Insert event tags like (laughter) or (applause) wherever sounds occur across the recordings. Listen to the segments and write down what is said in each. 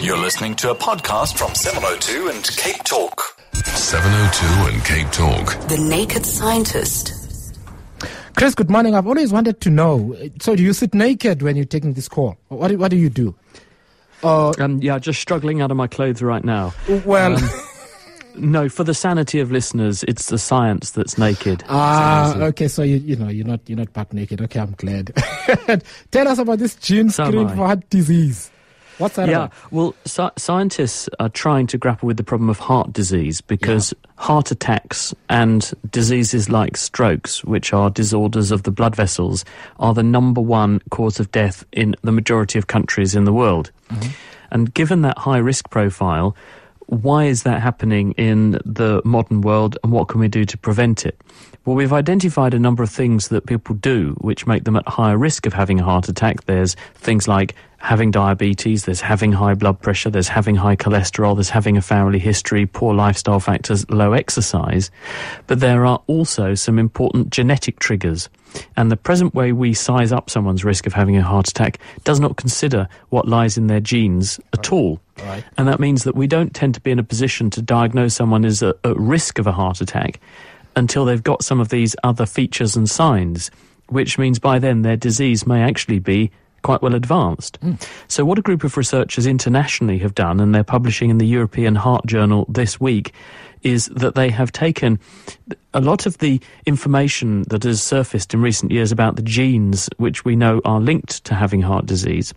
You're listening to a podcast from 702 and Cape Talk. 702 and Cape Talk. The Naked Scientist. Chris, good morning. I've always wanted to know. So, do you sit naked when you're taking this call? What do, what do you do? Uh, um, yeah, just struggling out of my clothes right now. Well. Um, no, for the sanity of listeners, it's the science that's naked. Ah, so, okay. So you you know you're not you're not back naked. Okay, I'm glad. (laughs) Tell us about this gene screen for heart disease. What's that yeah, about? well, scientists are trying to grapple with the problem of heart disease because yeah. heart attacks and diseases like strokes, which are disorders of the blood vessels, are the number one cause of death in the majority of countries in the world. Mm-hmm. And given that high risk profile, why is that happening in the modern world and what can we do to prevent it? Well, we've identified a number of things that people do which make them at higher risk of having a heart attack. There's things like having diabetes, there's having high blood pressure, there's having high cholesterol, there's having a family history, poor lifestyle factors, low exercise. But there are also some important genetic triggers. And the present way we size up someone's risk of having a heart attack does not consider what lies in their genes at all. Right. And that means that we don't tend to be in a position to diagnose someone as at risk of a heart attack until they've got some of these other features and signs, which means by then their disease may actually be quite well advanced. Mm. So, what a group of researchers internationally have done, and they're publishing in the European Heart Journal this week, is that they have taken a lot of the information that has surfaced in recent years about the genes which we know are linked to having heart disease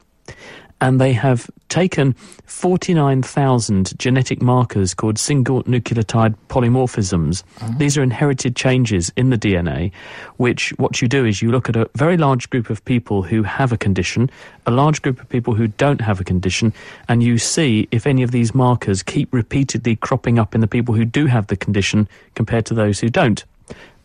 and they have taken 49,000 genetic markers called single nucleotide polymorphisms. Uh-huh. These are inherited changes in the DNA, which what you do is you look at a very large group of people who have a condition, a large group of people who don't have a condition, and you see if any of these markers keep repeatedly cropping up in the people who do have the condition compared to those who don't.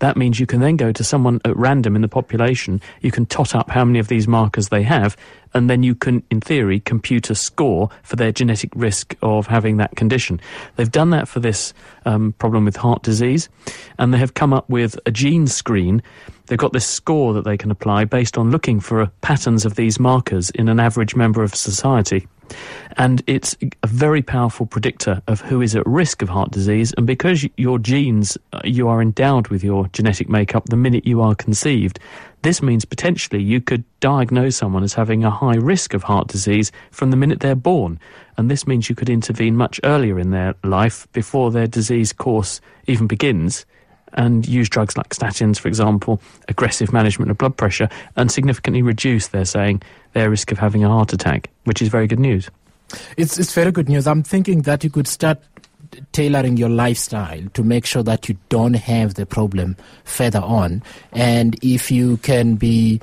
That means you can then go to someone at random in the population, you can tot up how many of these markers they have, and then you can, in theory, compute a score for their genetic risk of having that condition. They've done that for this um, problem with heart disease, and they have come up with a gene screen. They've got this score that they can apply based on looking for patterns of these markers in an average member of society. And it's a very powerful predictor of who is at risk of heart disease. And because your genes, uh, you are endowed with your genetic makeup the minute you are conceived, this means potentially you could diagnose someone as having a high risk of heart disease from the minute they're born. And this means you could intervene much earlier in their life before their disease course even begins and use drugs like statins, for example, aggressive management of blood pressure, and significantly reduce, they're saying, their risk of having a heart attack, which is very good news. It's, it's very good news. I'm thinking that you could start tailoring your lifestyle to make sure that you don't have the problem further on. And if you can be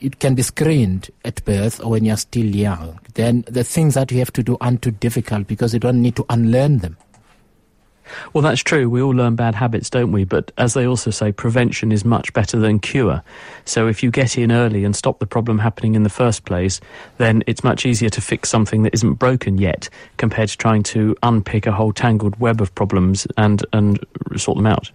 it can be screened at birth or when you're still young, then the things that you have to do aren't too difficult because you don't need to unlearn them. Well, that's true. We all learn bad habits, don't we? But as they also say, prevention is much better than cure. So if you get in early and stop the problem happening in the first place, then it's much easier to fix something that isn't broken yet compared to trying to unpick a whole tangled web of problems and, and sort them out.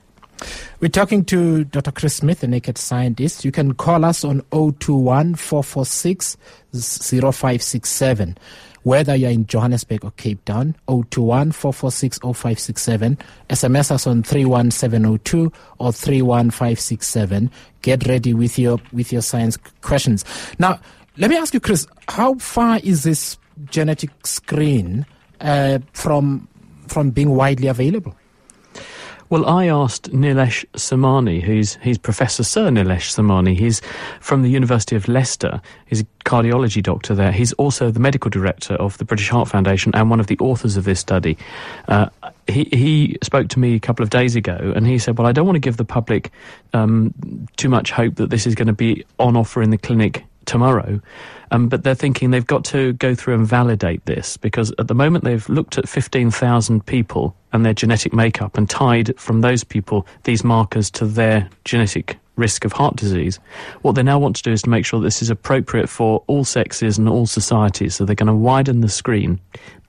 We're talking to Dr. Chris Smith, the naked scientist. You can call us on 021 446 0567 whether you're in Johannesburg or Cape Town, 021 446 0567. SMS us on 31702 or 31567. Get ready with your, with your science questions. Now, let me ask you, Chris, how far is this genetic screen uh, from, from being widely available? Well, I asked Nilesh Samani, who's he's Professor Sir Nilesh Samani. He's from the University of Leicester. He's a cardiology doctor there. He's also the medical director of the British Heart Foundation and one of the authors of this study. Uh, he, he spoke to me a couple of days ago and he said, Well, I don't want to give the public um, too much hope that this is going to be on offer in the clinic tomorrow. Um, but they're thinking they've got to go through and validate this because at the moment they've looked at 15,000 people and their genetic makeup and tied from those people these markers to their genetic risk of heart disease. What they now want to do is to make sure this is appropriate for all sexes and all societies. So they're going to widen the screen,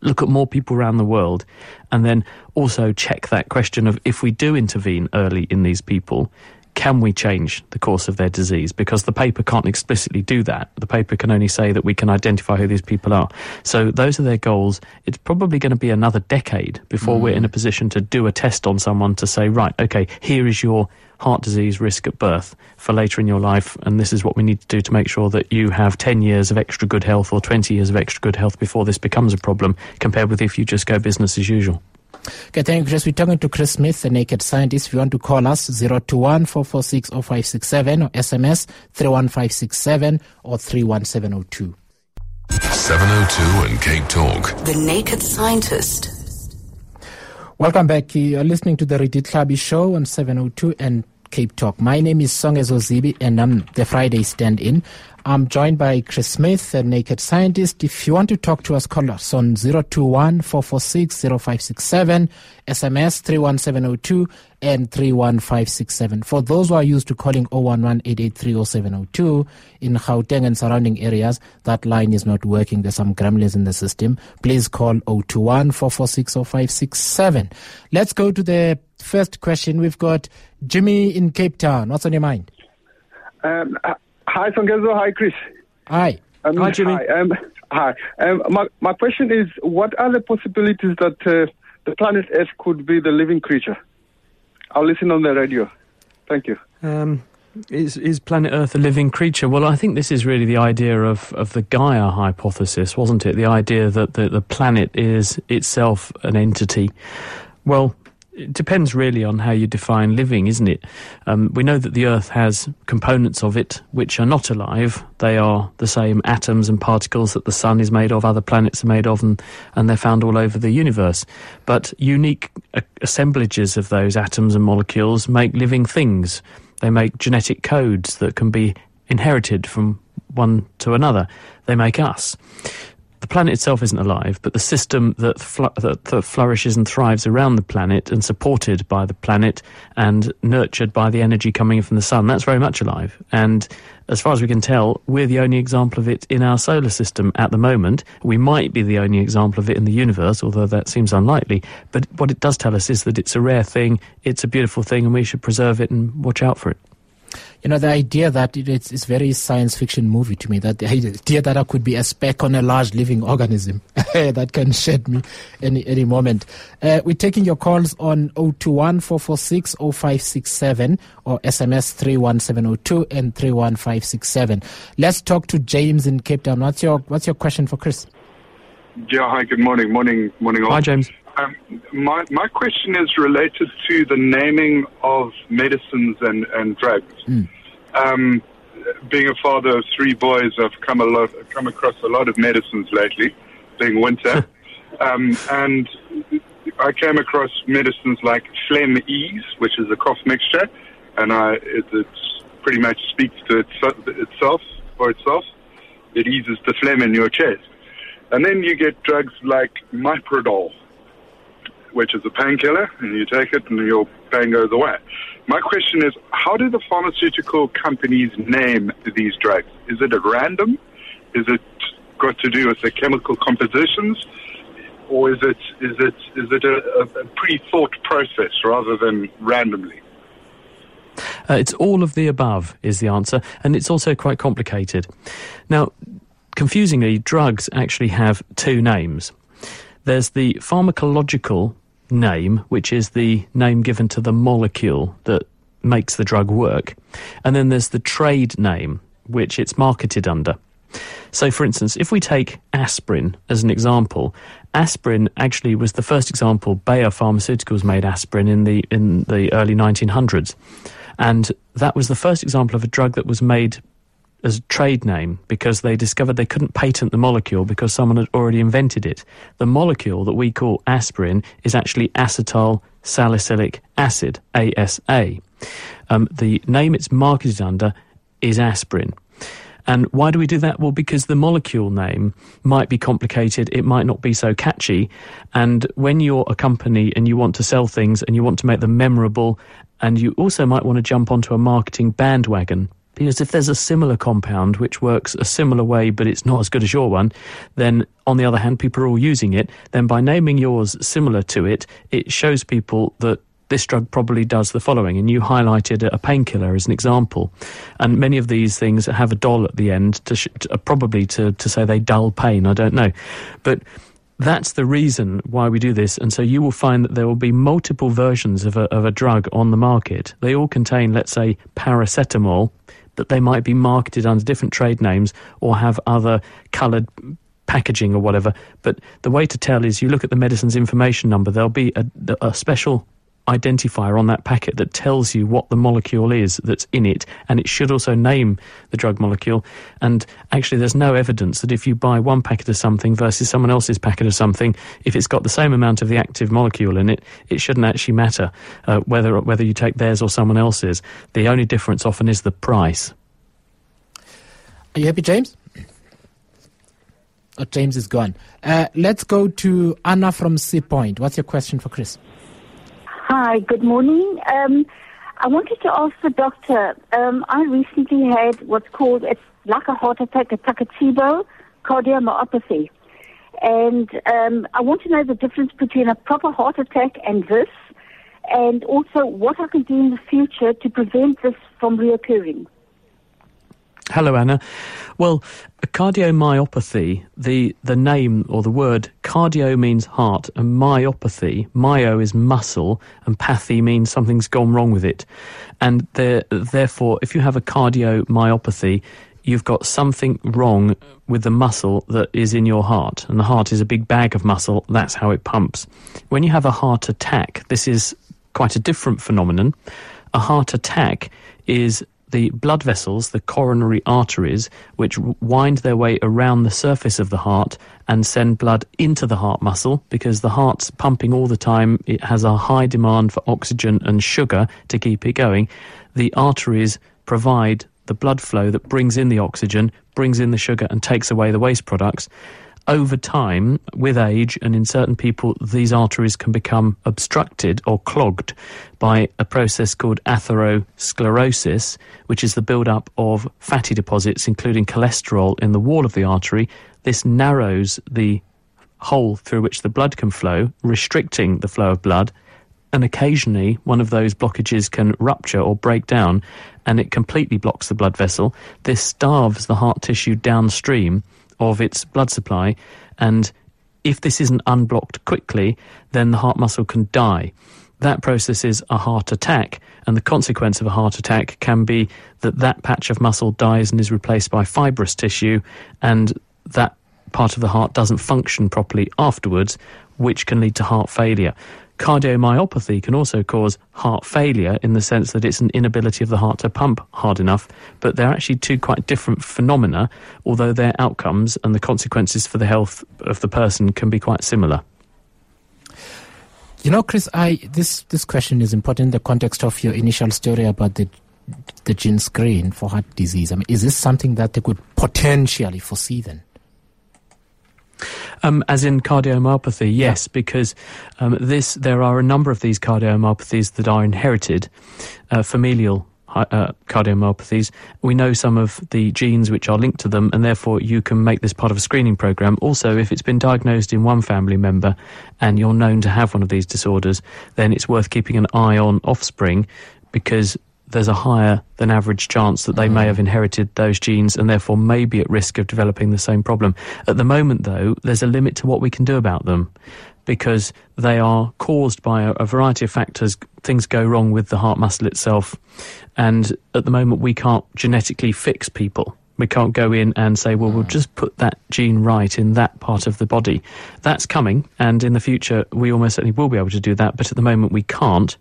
look at more people around the world, and then also check that question of if we do intervene early in these people, can we change the course of their disease? Because the paper can't explicitly do that. The paper can only say that we can identify who these people are. So those are their goals. It's probably going to be another decade before mm. we're in a position to do a test on someone to say, right, okay, here is your heart disease risk at birth for later in your life, and this is what we need to do to make sure that you have 10 years of extra good health or 20 years of extra good health before this becomes a problem, compared with if you just go business as usual. Okay, thank you, Chris. We're talking to Chris Smith, the naked scientist. If you want to call us, 021 446 0567 or SMS 31567 or 31702. 702 and Cape Talk. The Naked Scientist. Welcome back. You're listening to the Redi Tlhabi Show on 702 and Cape Talk. My name is Songezo Zibi and I'm the Friday stand-in. I'm joined by Chris Smith, a naked scientist. If you want to talk to us, call us on 021 446 0567, SMS 31702 and 31567. For those who are used to calling 011 883 in Gauteng and surrounding areas, that line is not working. There's some gremlins in the system. Please call 021 446 0567. Let's go to the first question. We've got Jimmy in Cape Town. What's on your mind? Um, Hi, Songezo. Hi, Chris. Hi. Um, hi, Jimmy. Hi. Um, hi. Um, my, my question is what are the possibilities that uh, the planet Earth could be the living creature? I'll listen on the radio. Thank you. Um, is, is planet Earth a living creature? Well, I think this is really the idea of, of the Gaia hypothesis, wasn't it? The idea that the, the planet is itself an entity. Well, it depends really on how you define living, isn't it? Um, we know that the Earth has components of it which are not alive. They are the same atoms and particles that the Sun is made of, other planets are made of, and, and they're found all over the universe. But unique assemblages of those atoms and molecules make living things. They make genetic codes that can be inherited from one to another. They make us the planet itself isn't alive, but the system that, fl- that, that, flourishes and thrives around the planet and supported by the planet and nurtured by the energy coming from the sun, that's very much alive. And as far as we can tell, we're the only example of it in our solar system at the moment. We might be the only example of it in the universe, although that seems unlikely. But what it does tell us is that it's a rare thing, it's a beautiful thing, and we should preserve it and watch out for it you know, the idea that it, it's, it's very science fiction movie to me, that the idea that I could be a speck on a large living organism (laughs) that can shed me any, any moment. Uh, we're taking your calls on 021 446 0567 or SMS 31702 and 31567. Let's talk to James in Cape Town. What's your, what's your question for Chris? Yeah, hi, good morning. Morning, morning all. Hi, James. Um, my, my question is related to the naming of medicines and, and drugs. Mm. Um, being a father of three boys, I've come a lot, come across a lot of medicines lately, being winter, (laughs) um, and I came across medicines like Phlegm Ease, which is a cough mixture, and I, it it's pretty much speaks to itself for itself. It eases the phlegm in your chest, and then you get drugs like Myprodol, which is a painkiller, and you take it and your pain goes away. My question is, how do the pharmaceutical companies name these drugs? Is it at random? Is it got to do with the chemical compositions? Or is it, is it, is it a, a pre-thought process rather than randomly? Uh, it's all of the above, is the answer, and it's also quite complicated. Now, confusingly, drugs actually have two names. There's the pharmacological name, which is the name given to the molecule that makes the drug work. And then there's the trade name, which it's marketed under. So, for instance, if we take aspirin as an example, aspirin actually was the first example. Bayer Pharmaceuticals made aspirin in the in the early 1900s, and that was the first example of a drug that was made as a trade name because they discovered they couldn't patent the molecule because someone had already invented it. The molecule that we call aspirin is actually acetyl salicylic acid, ASA. Um, the name it's marketed under is aspirin. And why do we do that? Well, because the molecule name might be complicated, it might not be so catchy. And when you're a company and you want to sell things and you want to make them memorable, and you also might want to jump onto a marketing bandwagon, because if there's a similar compound which works a similar way but it's not as good as your one, then on the other hand, people are all using it. Then by naming yours similar to it, it shows people that this drug probably does the following. And you highlighted a painkiller as an example. And many of these things have a doll at the end, to, sh- to uh, probably to, to say they dull pain. I don't know. But that's the reason why we do this. And so you will find that there will be multiple versions of a, of a drug on the market. They all contain, let's say, paracetamol, but they might be marketed under different trade names or have other coloured packaging or whatever. But the way to tell is you look at the medicine's information number, there'll be a, a special identifier on that packet that tells you what the molecule is that's in it, and it should also name the drug molecule. And actually, there's no evidence that if you buy one packet of something versus someone else's packet of something, if it's got the same amount of the active molecule in it, it shouldn't actually matter uh, whether whether you take theirs or someone else's. The only difference often is the price. Are you happy, James? Oh, James is gone. Uh, let's go to Anna from Sea Point. What's your question for Chris? Hi, good morning. Um, I wanted to ask the doctor. Um, I recently had what's called it's like a heart attack, a Takotsubo cardiomyopathy, and um, I want to know the difference between a proper heart attack and this, and also what I can do in the future to prevent this from reoccurring. Hello, Anna. Well, cardiomyopathy, the, the name or the word cardio means heart, and myopathy, myo is muscle, and pathy means something's gone wrong with it. And there, therefore, if you have a cardiomyopathy, you've got something wrong with the muscle that is in your heart. And the heart is a big bag of muscle, that's how it pumps. When you have a heart attack, this is quite a different phenomenon. A heart attack is the blood vessels, the coronary arteries, which wind their way around the surface of the heart and send blood into the heart muscle because the heart's pumping all the time. It has a high demand for oxygen and sugar to keep it going. The arteries provide the blood flow that brings in the oxygen, brings in the sugar, and takes away the waste products over time, with age, and in certain people, these arteries can become obstructed or clogged by a process called atherosclerosis, which is the build-up of fatty deposits, including cholesterol, in the wall of the artery. This narrows the hole through which the blood can flow, restricting the flow of blood. And occasionally, one of those blockages can rupture or break down, and it completely blocks the blood vessel. This starves the heart tissue downstream of its blood supply. And if this isn't unblocked quickly, then the heart muscle can die. That process is a heart attack, and the consequence of a heart attack can be that that patch of muscle dies and is replaced by fibrous tissue, and that part of the heart doesn't function properly afterwards, which can lead to heart failure. Cardiomyopathy can also cause heart failure in the sense that it's an inability of the heart to pump hard enough, but they're actually two quite different phenomena, although their outcomes and the consequences for the health of the person can be quite similar. You know, Chris, I this this question is important in the context of your initial story about the the gene screen for heart disease. I mean, is this something that they could potentially foresee then? Um, as in cardiomyopathy, yes, yeah. because um, this there are a number of these cardiomyopathies that are inherited, uh, familial uh, cardiomyopathies. We know some of the genes which are linked to them, and therefore you can make this part of a screening program. Also, if it's been diagnosed in one family member and you're known to have one of these disorders, then it's worth keeping an eye on offspring because there's a higher than average chance that they may mm. have inherited those genes and therefore may be at risk of developing the same problem. At the moment, though, there's a limit to what we can do about them because they are caused by a, a variety of factors. Things go wrong with the heart muscle itself. And at the moment, we can't genetically fix people. We can't go in and say, well, we'll just put that gene right in that part of the body. That's coming, and in the future, we almost certainly will be able to do that, but at the moment, we can't.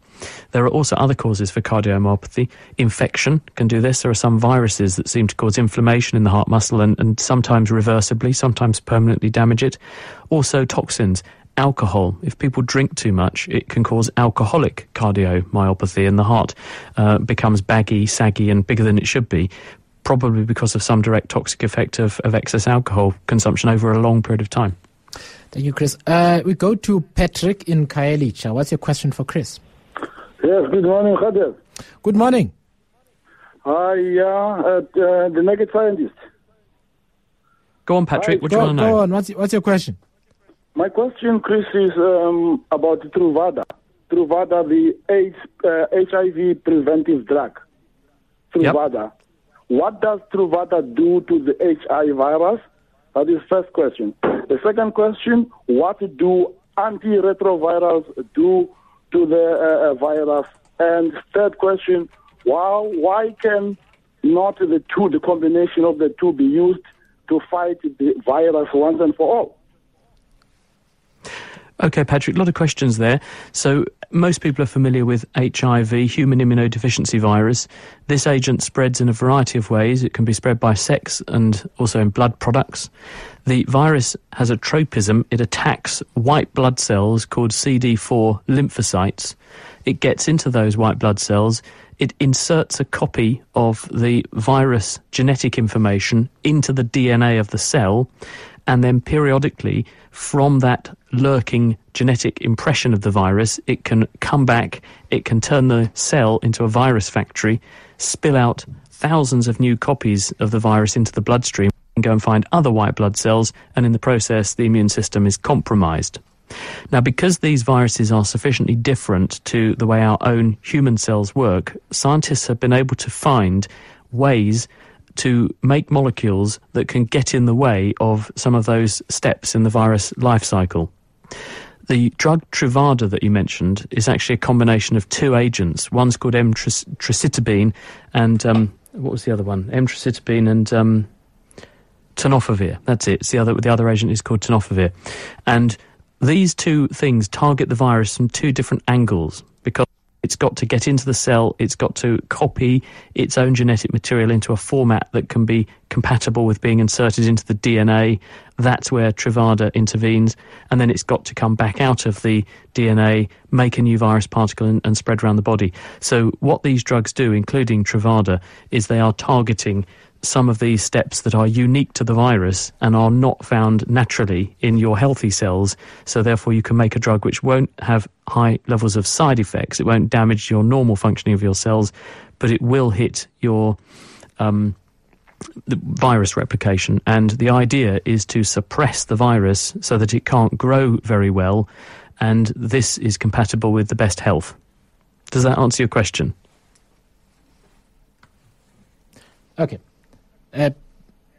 There are also other causes for cardiomyopathy. Infection can do this. There are some viruses that seem to cause inflammation in the heart muscle and, and sometimes reversibly, sometimes permanently damage it. Also, toxins alcohol. If people drink too much, it can cause alcoholic cardiomyopathy, and the heart uh, becomes baggy, saggy, and bigger than it should be probably because of some direct toxic effect of, of excess alcohol consumption over a long period of time. Thank you, Chris. Uh, we go to Patrick in Khayelitsha. What's your question for Chris? Yes, good morning, Khadir. Good morning. Hi, yeah, uh, uh, the naked scientist. Go on, Patrick. Hi, what do you Go, want to know? go on. What's, what's your question? My question, Chris, is um, about Truvada. Truvada, the AIDS, uh, HIV preventive drug. Truvada. What does Truvada do to the HIV virus? That is first question. The second question, what do antiretrovirals do to the uh, uh, virus? And third question, why, why can not the two, the combination of the two be used to fight the virus once and for all? Okay, Patrick, a lot of questions there. So, most people are familiar with HIV, human immunodeficiency virus. This agent spreads in a variety of ways. It can be spread by sex and also in blood products. The virus has a tropism. It attacks white blood cells called CD4 lymphocytes. It gets into those white blood cells. It inserts a copy of the virus genetic information into the DNA of the cell, and then periodically, from that lurking genetic impression of the virus, it can come back, it can turn the cell into a virus factory, spill out thousands of new copies of the virus into the bloodstream, and go and find other white blood cells, and in the process, the immune system is compromised. Now, because these viruses are sufficiently different to the way our own human cells work, scientists have been able to find ways to make molecules that can get in the way of some of those steps in the virus life cycle. The drug Truvada that you mentioned is actually a combination of two agents. One's called emtricitabine, and um, what was the other one? Emtricitabine and um, tenofovir. That's it. It's the other. The other agent is called tenofovir, and these two things target the virus from two different angles because it's got to get into the cell, it's got to copy its own genetic material into a format that can be compatible with being inserted into the DNA. That's where Truvada intervenes. And then it's got to come back out of the DNA, make a new virus particle, and, and spread around the body. So, what these drugs do, including Truvada, is they are targeting some of these steps that are unique to the virus and are not found naturally in your healthy cells. So, therefore, you can make a drug which won't have high levels of side effects. It won't damage your normal functioning of your cells, but it will hit your um, the virus replication. And the idea is to suppress the virus so that it can't grow very well. And this is compatible with the best health. Does that answer your question? Okay. Uh,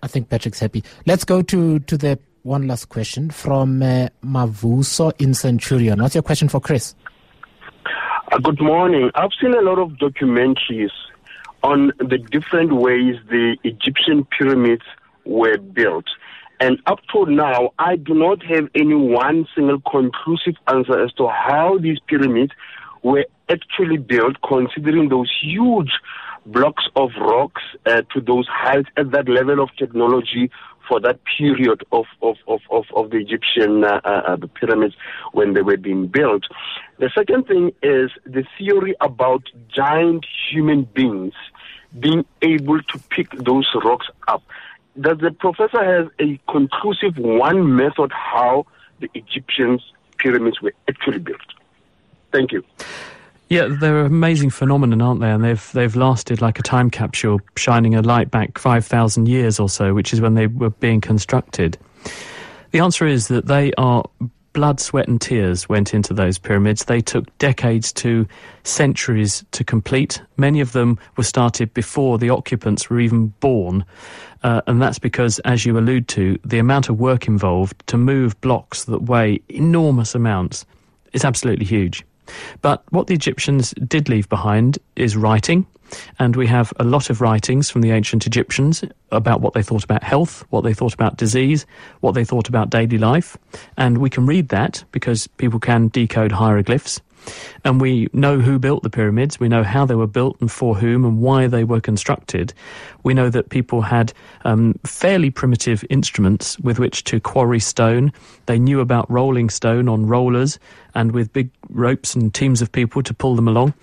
I think Patrick's happy. Let's go to, to the one last question from uh, Mavuso in Centurion. What's your question for Chris? Uh, good morning. I've seen a lot of documentaries on the different ways the Egyptian pyramids were built. And up to now, I do not have any one single conclusive answer as to how these pyramids were actually built, considering those huge blocks of rocks uh, to those heights at that level of technology for that period of, of, of, of, of the Egyptian uh, uh, the pyramids when they were being built. The second thing is the theory about giant human beings being able to pick those rocks up. Does the professor have a conclusive one method how the Egyptian pyramids were actually built? Thank you. Yeah, they're an amazing phenomenon, aren't they? And they've they've lasted like a time capsule, shining a light back five thousand years or so, which is when they were being constructed. The answer is that they are blood, sweat, and tears went into those pyramids. They took decades to centuries to complete. Many of them were started before the occupants were even born. Uh, and that's because, as you allude to, the amount of work involved to move blocks that weigh enormous amounts is absolutely huge. But what the Egyptians did leave behind is writing, and we have a lot of writings from the ancient Egyptians about what they thought about health, what they thought about disease, what they thought about daily life. And we can read that because people can decode hieroglyphs. And we know who built the pyramids, we know how they were built and for whom and why they were constructed. We know that people had um, fairly primitive instruments with which to quarry stone. They knew about rolling stone on rollers and with big ropes and teams of people to pull them along.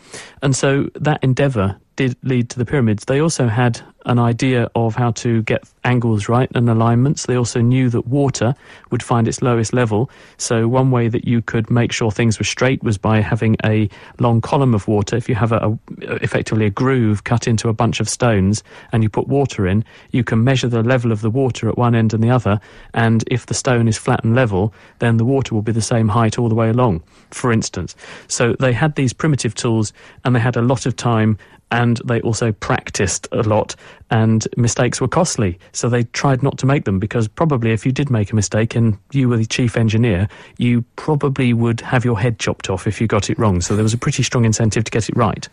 And so that endeavour did lead to the pyramids, they also had an idea of how to get angles right and alignments. They also knew that water would find its lowest level. So, one way that you could make sure things were straight was by having a long column of water. If you have a, a, effectively a groove cut into a bunch of stones and you put water in, you can measure the level of the water at one end and the other. And if the stone is flat and level, then the water will be the same height all the way along, for instance. So, they had these primitive tools and they had a lot of time and they also practiced a lot and mistakes were costly so they tried not to make them because probably if you did make a mistake and you were the chief engineer you probably would have your head chopped off if you got it wrong so there was a pretty strong incentive to get it right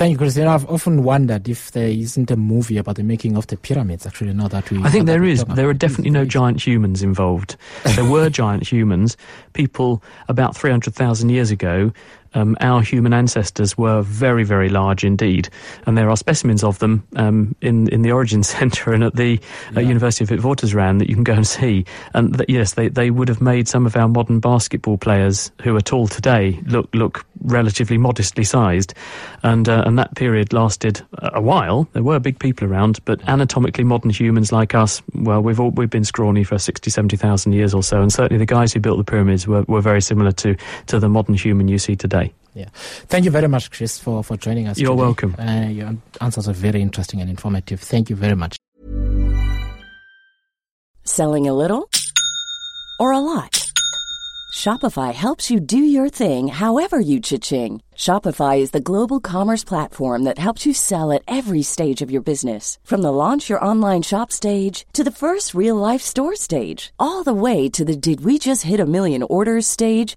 Thank you, Christine. I've often wondered if there isn't a movie about the making of the pyramids. Actually, now that we, I think there is. There are definitely no giant humans involved. There were (laughs) giant humans. People about three hundred thousand years ago um, our human ancestors were very, very large indeed. And there are specimens of them um, in, in the Origin (laughs) Centre and at the uh, University of Witwatersrand that you can go and see. And th- yes, they, they would have made some of our modern basketball players who are tall today look, look relatively modestly sized. And, uh, and that period lasted a while. There were big people around, but anatomically modern humans like us, well, we've, all, we've been scrawny for 60, 70,000 years or so. And certainly the guys who built the pyramids were, were very similar to, to the modern human you see today. Yeah. Thank you very much, Chris, for, for joining us. You're today. welcome. Uh, your answers are very interesting and informative. Thank you very much. Selling a little or a lot? Shopify helps you do your thing however you cha-ching. Shopify is the global commerce platform that helps you sell at every stage of your business. From the launch your online shop stage to the first real life store stage, all the way to the did we just hit a million orders stage.